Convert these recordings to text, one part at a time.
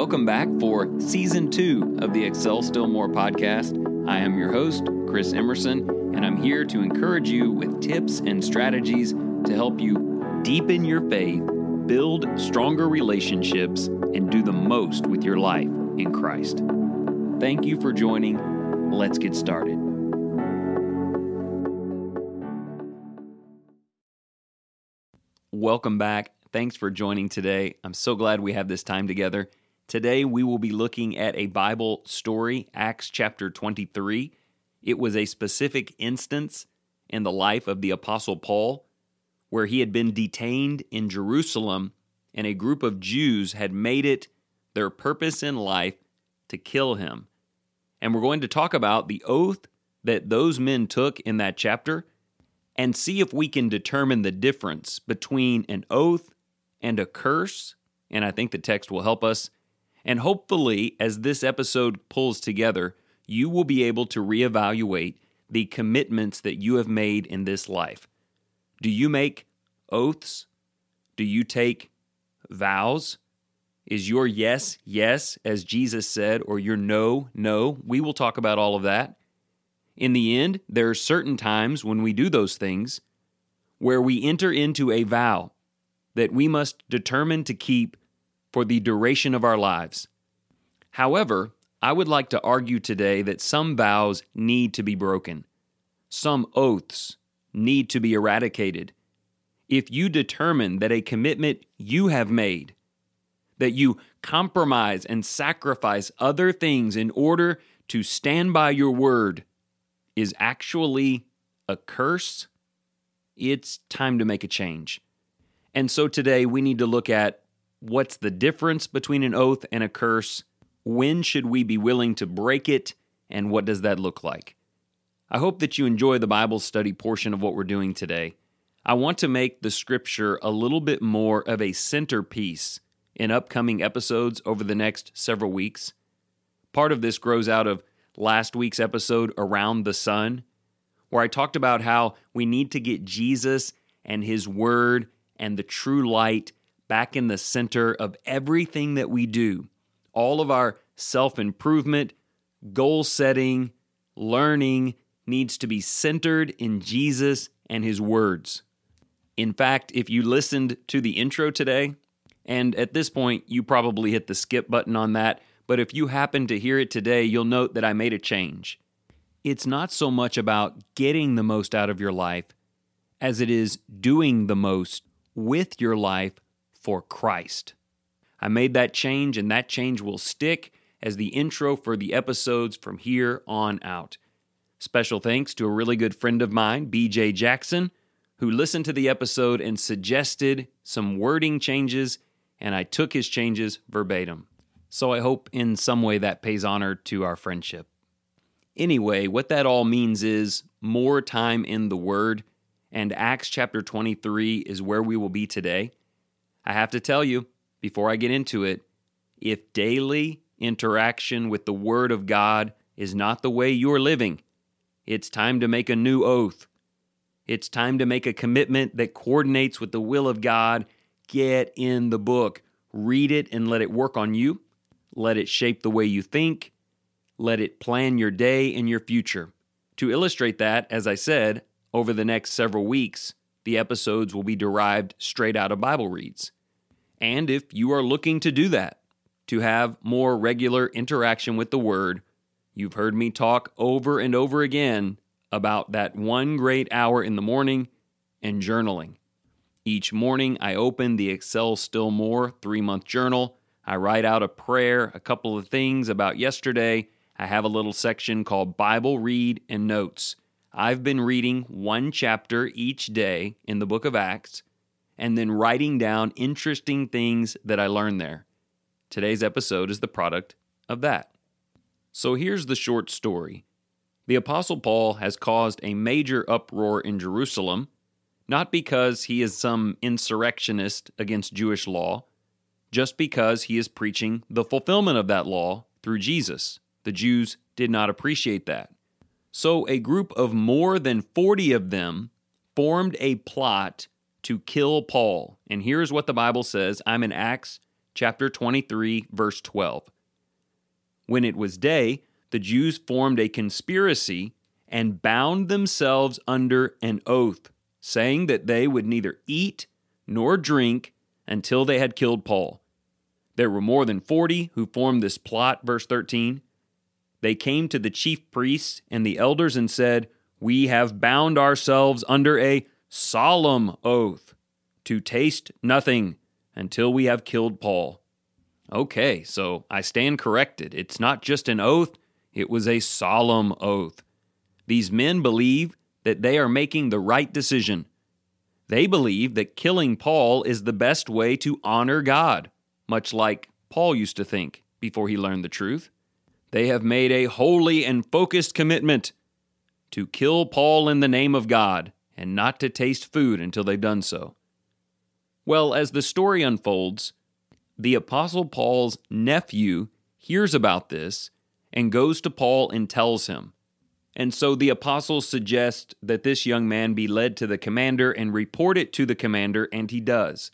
welcome back for season two of the Excel Still More podcast. I am your host, Chris Emerson, and I'm here to encourage you with tips and strategies to help you deepen your faith, build stronger relationships, and do the most with your life in Christ. Thank you for joining. Let's get started. Welcome back. Thanks for joining today. I'm so glad we have this time together. Today, we will be looking at a Bible story, Acts chapter 23. It was a specific instance in the life of the Apostle Paul where he had been detained in Jerusalem and a group of Jews had made it their purpose in life to kill him. And we're going to talk about the oath that those men took in that chapter and see if we can determine the difference between an oath and a curse. And I think the text will help us. And hopefully, as this episode pulls together, you will be able to reevaluate the commitments that you have made in this life. Do you make oaths? Do you take vows? Is your yes, yes, as Jesus said, or your no, no? We will talk about all of that. In the end, there are certain times when we do those things where we enter into a vow that we must determine to keep for the duration of our lives. However, I would like to argue today that some vows need to be broken. Some oaths need to be eradicated. If you determine that a commitment you have made, that you compromise and sacrifice other things in order to stand by your word, is actually a curse, it's time to make a change. And so today we need to look at what's the difference between an oath and a curse, when should we be willing to break it, and what does that look like? I hope that you enjoy the Bible study portion of what we're doing today. I want to make the scripture a little bit more of a centerpiece in upcoming episodes over the next several weeks. Part of this grows out of last week's episode, Around the Sun, where I talked about how we need to get Jesus and His Word and the true light back in the center of everything that we do. All of our self improvement, goal setting, learning needs to be centered in Jesus and His words. In fact, if you listened to the intro today, and at this point you probably hit the skip button on that, but if you happen to hear it today, you'll note that I made a change. It's not so much about getting the most out of your life as it is doing the most with your life for Christ. I made that change, and that change will stick as the intro for the episodes from here on out. Special thanks to a really good friend of mine, BJ Jackson, who listened to the episode and suggested some wording changes, and I took his changes verbatim. So I hope in some way that pays honor to our friendship. Anyway, what that all means is more time in the Word and Acts chapter 23 is where we will be today. I have to tell you, before I get into it, if daily interaction with the Word of God is not the way you're living, it's time to make a new oath. It's time to make a commitment that coordinates with the will of God. Get in the book, read it, and let it work on you. Let it shape the way you think. Let it plan your day and your future. To illustrate that, as I said, over the next several weeks, the episodes will be derived straight out of Bible reads. And if you are looking to do that, to have more regular interaction with the Word, you've heard me talk over and over again about that one great hour in the morning and journaling. Each morning, I open the Excel Still More three month journal. I write out a prayer, a couple of things about yesterday. I have a little section called Bible Read and Notes. I've been reading one chapter each day in the book of Acts and then writing down interesting things that I learned there. Today's episode is the product of that. So here's the short story The Apostle Paul has caused a major uproar in Jerusalem, not because he is some insurrectionist against Jewish law, just because he is preaching the fulfillment of that law through Jesus. The Jews did not appreciate that. So a group of more than 40 of them formed a plot to kill Paul. And here's what the Bible says I'm in Acts chapter 23, verse 12. When it was day, the Jews formed a conspiracy and bound themselves under an oath, saying that they would neither eat nor drink until they had killed Paul. There were more than 40 who formed this plot, verse 13. They came to the chief priests and the elders and said, We have bound ourselves under a solemn oath to taste nothing until we have killed Paul. Okay, so I stand corrected. It's not just an oath, it was a solemn oath. These men believe that they are making the right decision. They believe that killing Paul is the best way to honor God, much like Paul used to think before he learned the truth. They have made a holy and focused commitment to kill Paul in the name of God and not to taste food until they've done so. Well, as the story unfolds, the Apostle Paul's nephew hears about this and goes to Paul and tells him. And so the apostles suggest that this young man be led to the commander and report it to the commander, and he does.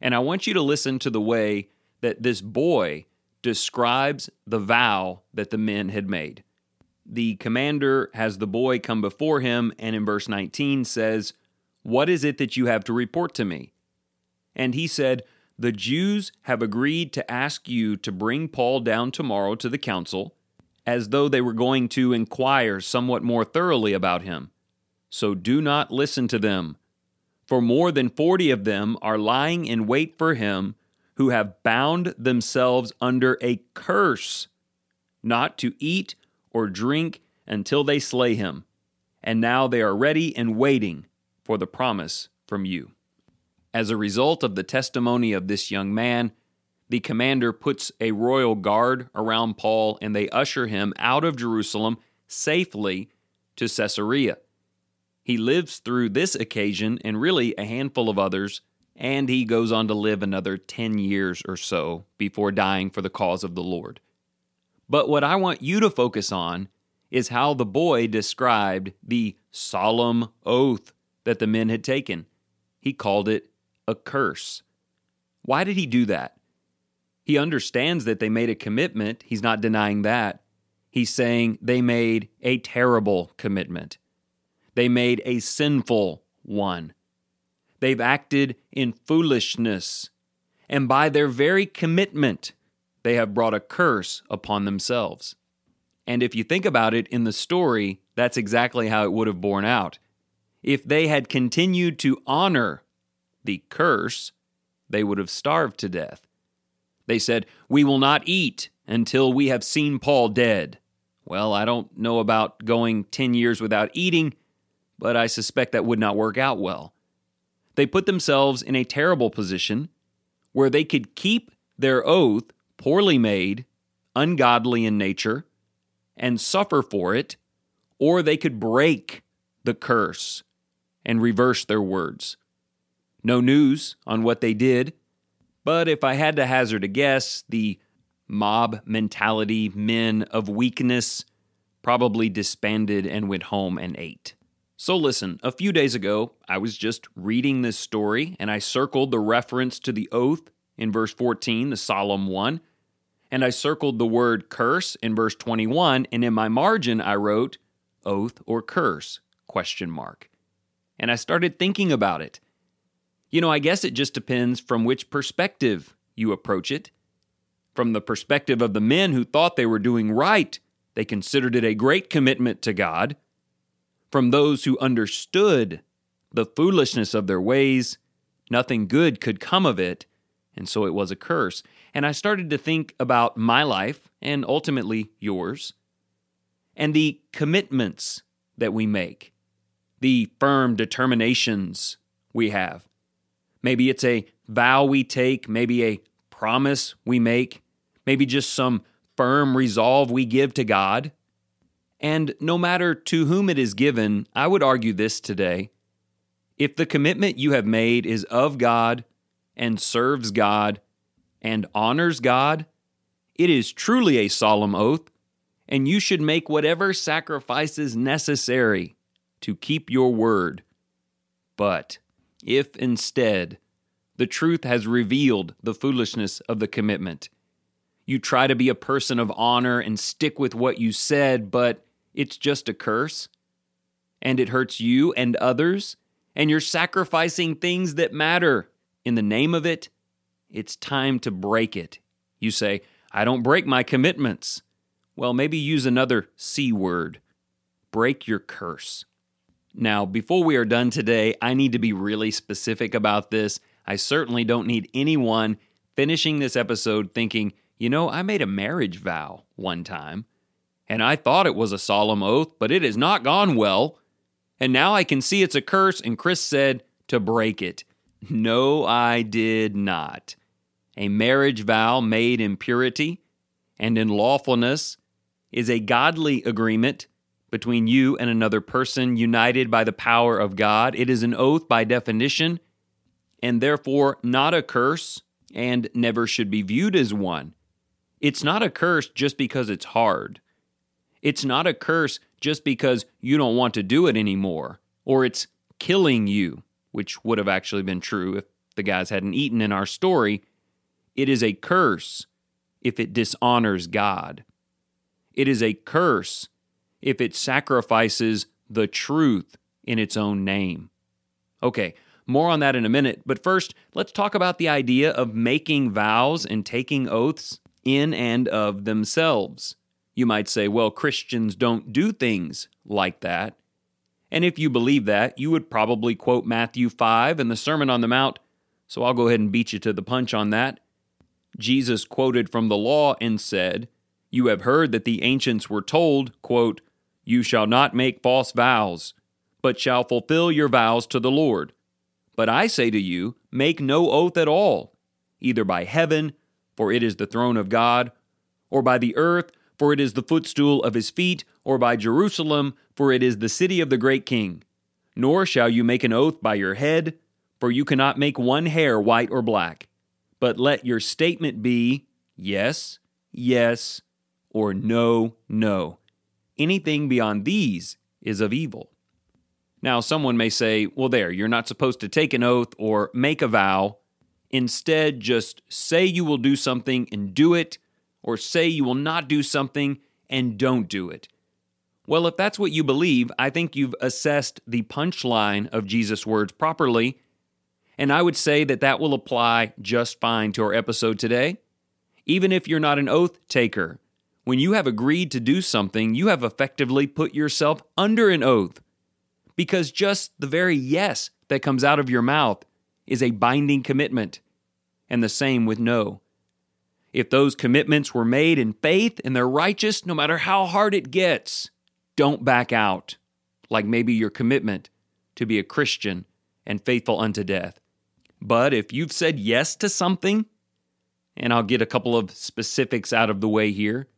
And I want you to listen to the way that this boy describes the vow that the men had made. The commander has the boy come before him, and in verse 19 says, What is it that you have to report to me? And he said, The Jews have agreed to ask you to bring Paul down tomorrow to the council as though they were going to inquire somewhat more thoroughly about him. So do not listen to them. For more than forty of them are lying in wait for him, who have bound themselves under a curse, not to eat or drink until they slay him. And now they are ready and waiting for the promise from you. As a result of the testimony of this young man, the commander puts a royal guard around Paul and they usher him out of Jerusalem safely to Caesarea. He lives through this occasion and really a handful of others, and he goes on to live another 10 years or so before dying for the cause of the Lord. But what I want you to focus on is how the boy described the solemn oath that the men had taken. He called it a curse. Why did he do that? He understands that they made a commitment. He's not denying that. He's saying they made a terrible commitment. They made a sinful one. They've acted in foolishness. And by their very commitment, they have brought a curse upon themselves. And if you think about it in the story, that's exactly how it would have borne out. If they had continued to honor the curse, they would have starved to death. They said, We will not eat until we have seen Paul dead. Well, I don't know about going 10 years without eating, but I suspect that would not work out well. They put themselves in a terrible position where they could keep their oath poorly made, ungodly in nature, and suffer for it, or they could break the curse and reverse their words. No news on what they did, but if I had to hazard a guess, the mob mentality men of weakness probably disbanded and went home and ate. So, listen, a few days ago, I was just reading this story and I circled the reference to the oath in verse 14, the solemn one, and I circled the word curse in verse 21, and in my margin I wrote oath or curse question mark. And I started thinking about it. You know, I guess it just depends from which perspective you approach it. From the perspective of the men who thought they were doing right, they considered it a great commitment to God. From those who understood the foolishness of their ways, nothing good could come of it, and so it was a curse. And I started to think about my life and ultimately yours, and the commitments that we make, the firm determinations we have. Maybe it's a vow we take, maybe a promise we make, maybe just some firm resolve we give to God. And no matter to whom it is given, I would argue this today. If the commitment you have made is of God and serves God and honors God, it is truly a solemn oath, and you should make whatever sacrifices necessary to keep your word. But if instead The truth has revealed the foolishness of the commitment. You try to be a person of honor and stick with what you said, but it's just a curse. And it hurts you and others, and you're sacrificing things that matter. In the name of it, it's time to break it. You say, I don't break my commitments. Well, maybe use another C word break your curse. Now, before we are done today, I need to be really specific about this. I certainly don't need anyone finishing this episode thinking, you know, I made a marriage vow one time, and I thought it was a solemn oath, but it has not gone well. And now I can see it's a curse, and Chris said to break it. No, I did not. A marriage vow made in purity and in lawfulness is a godly agreement between you and another person united by the power of God. It is an oath by definition and therefore not a curse and never should be viewed as one. It's not a curse just because it's hard. It's not a curse just because you don't want to do it anymore or it's killing you, which would have actually been true if the guys hadn't eaten in our story. It is a curse if it dishonors God. It is a curse if it sacrifices the truth in its own name. Okay, more on that in a minute, but first, let's talk about the idea of making vows and taking oaths in and of themselves. You might say, well, Christians don't do things like that. And if you believe that, you would probably quote Matthew 5 and the Sermon on the Mount, so I'll go ahead and beat you to the punch on that. Jesus quoted from the law and said, You have heard that the ancients were told, quote, You shall not make false vows, but shall fulfill your vows to the Lord. But I say to you, make no oath at all, either by heaven, for it is the throne of God, or by the earth, for it is the footstool of his feet, or by Jerusalem, for it is the city of the great king. Nor shall you make an oath by your head, for you cannot make one hair white or black but let your statement be yes, yes, or no, no. Anything beyond these is of evil. Now, someone may say, well, there, you're not supposed to take an oath or make a vow. Instead, just say you will do something and do it, or say you will not do something and don't do it. Well, if that's what you believe, I think you've assessed the punchline of Jesus' words properly and I would say that that will apply just fine to our episode today. Even if you're not an oath taker, when you have agreed to do something, you have effectively put yourself under an oath. Because just the very yes that comes out of your mouth is a binding commitment. And the same with no. If those commitments were made in faith and they're righteous, no matter how hard it gets, don't back out, like maybe your commitment to be a Christian and faithful unto death. But if you've said yes to something, and I'll get a couple of specifics out of the way here,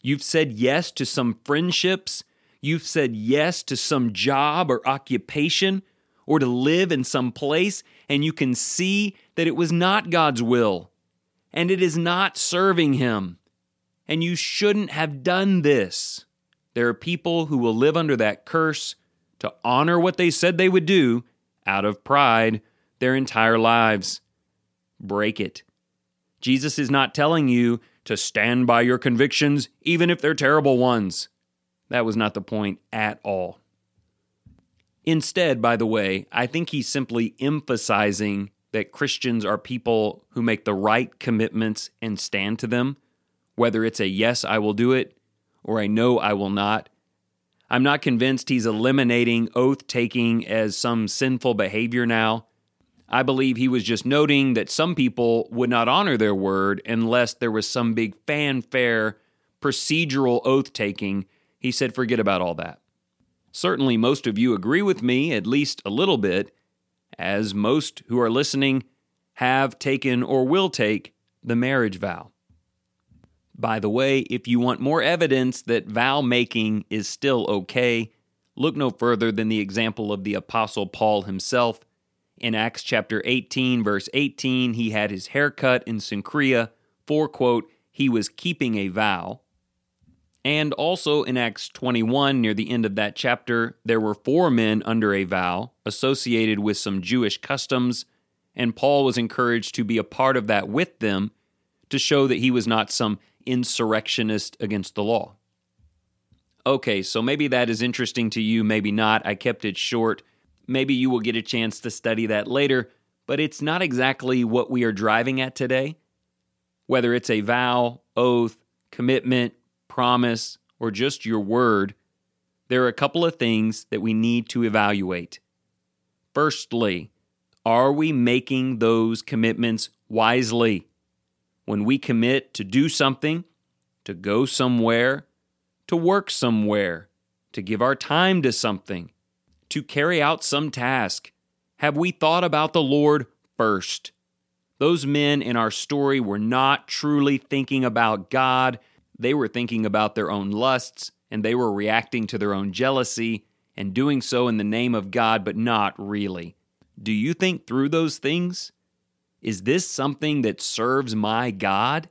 you've said yes to some friendships, you've said yes to some job or occupation, or to live in some place, and you can see that it was not God's will, and it is not serving Him, and you shouldn't have done this. There are people who will live under that curse to honor what they said they would do out of pride their entire lives. Break it. Jesus is not telling you to stand by your convictions, even if they're terrible ones. That was not the point at all. Instead, by the way, I think he's simply emphasizing that Christians are people who make the right commitments and stand to them, whether it's a yes, I will do it, or a no, I will not. I'm not convinced he's eliminating oath taking as some sinful behavior now. I believe he was just noting that some people would not honor their word unless there was some big fanfare, procedural oath taking. He said, forget about all that. Certainly, most of you agree with me, at least a little bit, as most who are listening have taken or will take the marriage vow. By the way, if you want more evidence that vow making is still okay, look no further than the example of the Apostle Paul himself in Acts chapter 18, verse 18, he had his hair cut in Cenchrea for, quote, he was keeping a vow. And also in Acts 21, near the end of that chapter, there were four men under a vow associated with some Jewish customs, and Paul was encouraged to be a part of that with them to show that he was not some insurrectionist against the law. Okay, so maybe that is interesting to you, maybe not. I kept it short. Maybe you will get a chance to study that later, but it's not exactly what we are driving at today. Whether it's a vow, oath, commitment, promise, or just your word, there are a couple of things that we need to evaluate. Firstly, are we making those commitments wisely? When we commit to do something, to go somewhere, to work somewhere, to give our time to something, to carry out some task? Have we thought about the Lord first? Those men in our story were not truly thinking about God. They were thinking about their own lusts, and they were reacting to their own jealousy and doing so in the name of God, but not really. Do you think through those things? Is this something that serves my God?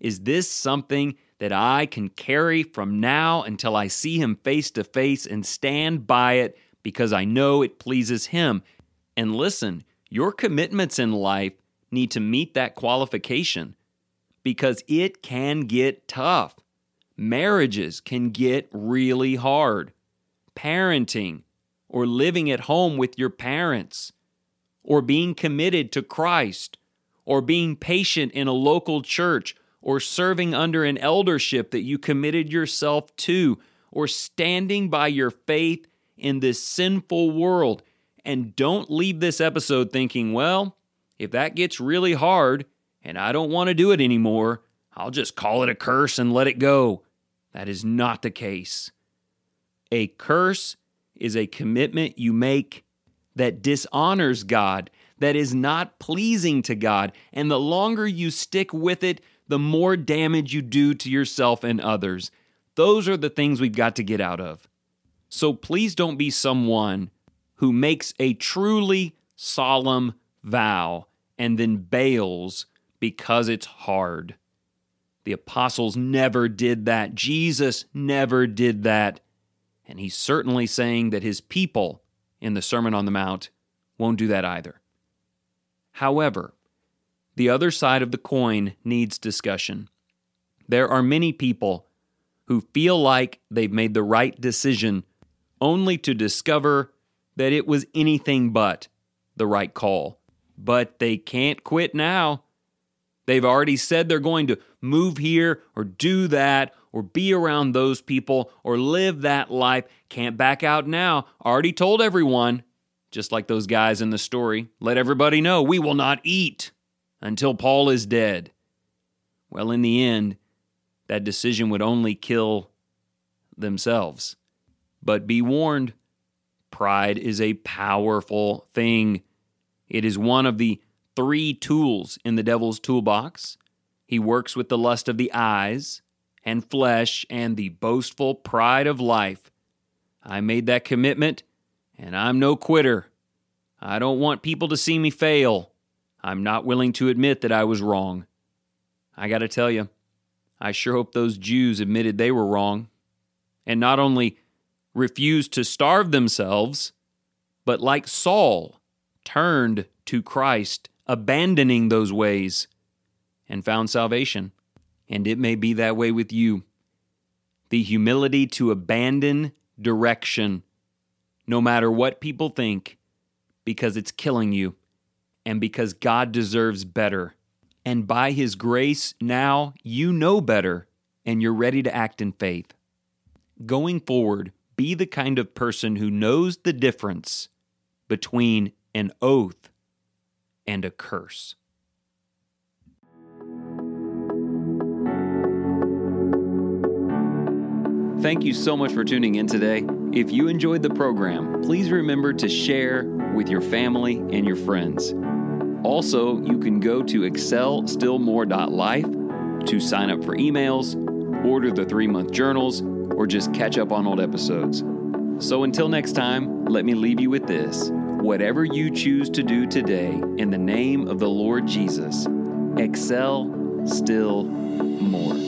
Is this something that I can carry from now until I see him face to face and stand by it because I know it pleases him. And listen, your commitments in life need to meet that qualification because it can get tough. Marriages can get really hard. Parenting, or living at home with your parents, or being committed to Christ, or being patient in a local church, or serving under an eldership that you committed yourself to, or standing by your faith in this sinful world. And don't leave this episode thinking, well, if that gets really hard and I don't want to do it anymore, I'll just call it a curse and let it go. That is not the case. A curse is a commitment you make that dishonors God, that is not pleasing to God. And the longer you stick with it, the more damage you do to yourself and others. Those are the things we've got to get out of. So please don't be someone who makes a truly solemn vow and then bails because it's hard. The apostles never did that. Jesus never did that. And he's certainly saying that his people in the Sermon on the Mount won't do that either. However, the other side of the coin needs discussion. There are many people who feel like they've made the right decision only to discover that it was anything but the right call. But they can't quit now. They've already said they're going to move here or do that or be around those people or live that life. Can't back out now. Already told everyone, just like those guys in the story. Let everybody know we will not eat until Paul is dead. Well, in the end, that decision would only kill themselves. But be warned pride is a powerful thing. It is one of the three tools in the devil's toolbox. He works with the lust of the eyes and flesh and the boastful pride of life. I made that commitment, and I'm no quitter. I don't want people to see me fail. I'm not willing to admit that I was wrong. I got to tell you, I sure hope those Jews admitted they were wrong and not only refused to starve themselves, but like Saul, turned to Christ, abandoning those ways, and found salvation. And it may be that way with you. The humility to abandon direction, no matter what people think, because it's killing you and because God deserves better. And by His grace, now you know better and you're ready to act in faith. Going forward, be the kind of person who knows the difference between an oath and a curse. Thank you so much for tuning in today. If you enjoyed the program, please remember to share with your family and your friends. Also, you can go to excelstillmore.life to sign up for emails, order the three month journals, or just catch up on old episodes. So until next time, let me leave you with this. Whatever you choose to do today, in the name of the Lord Jesus, excel still more.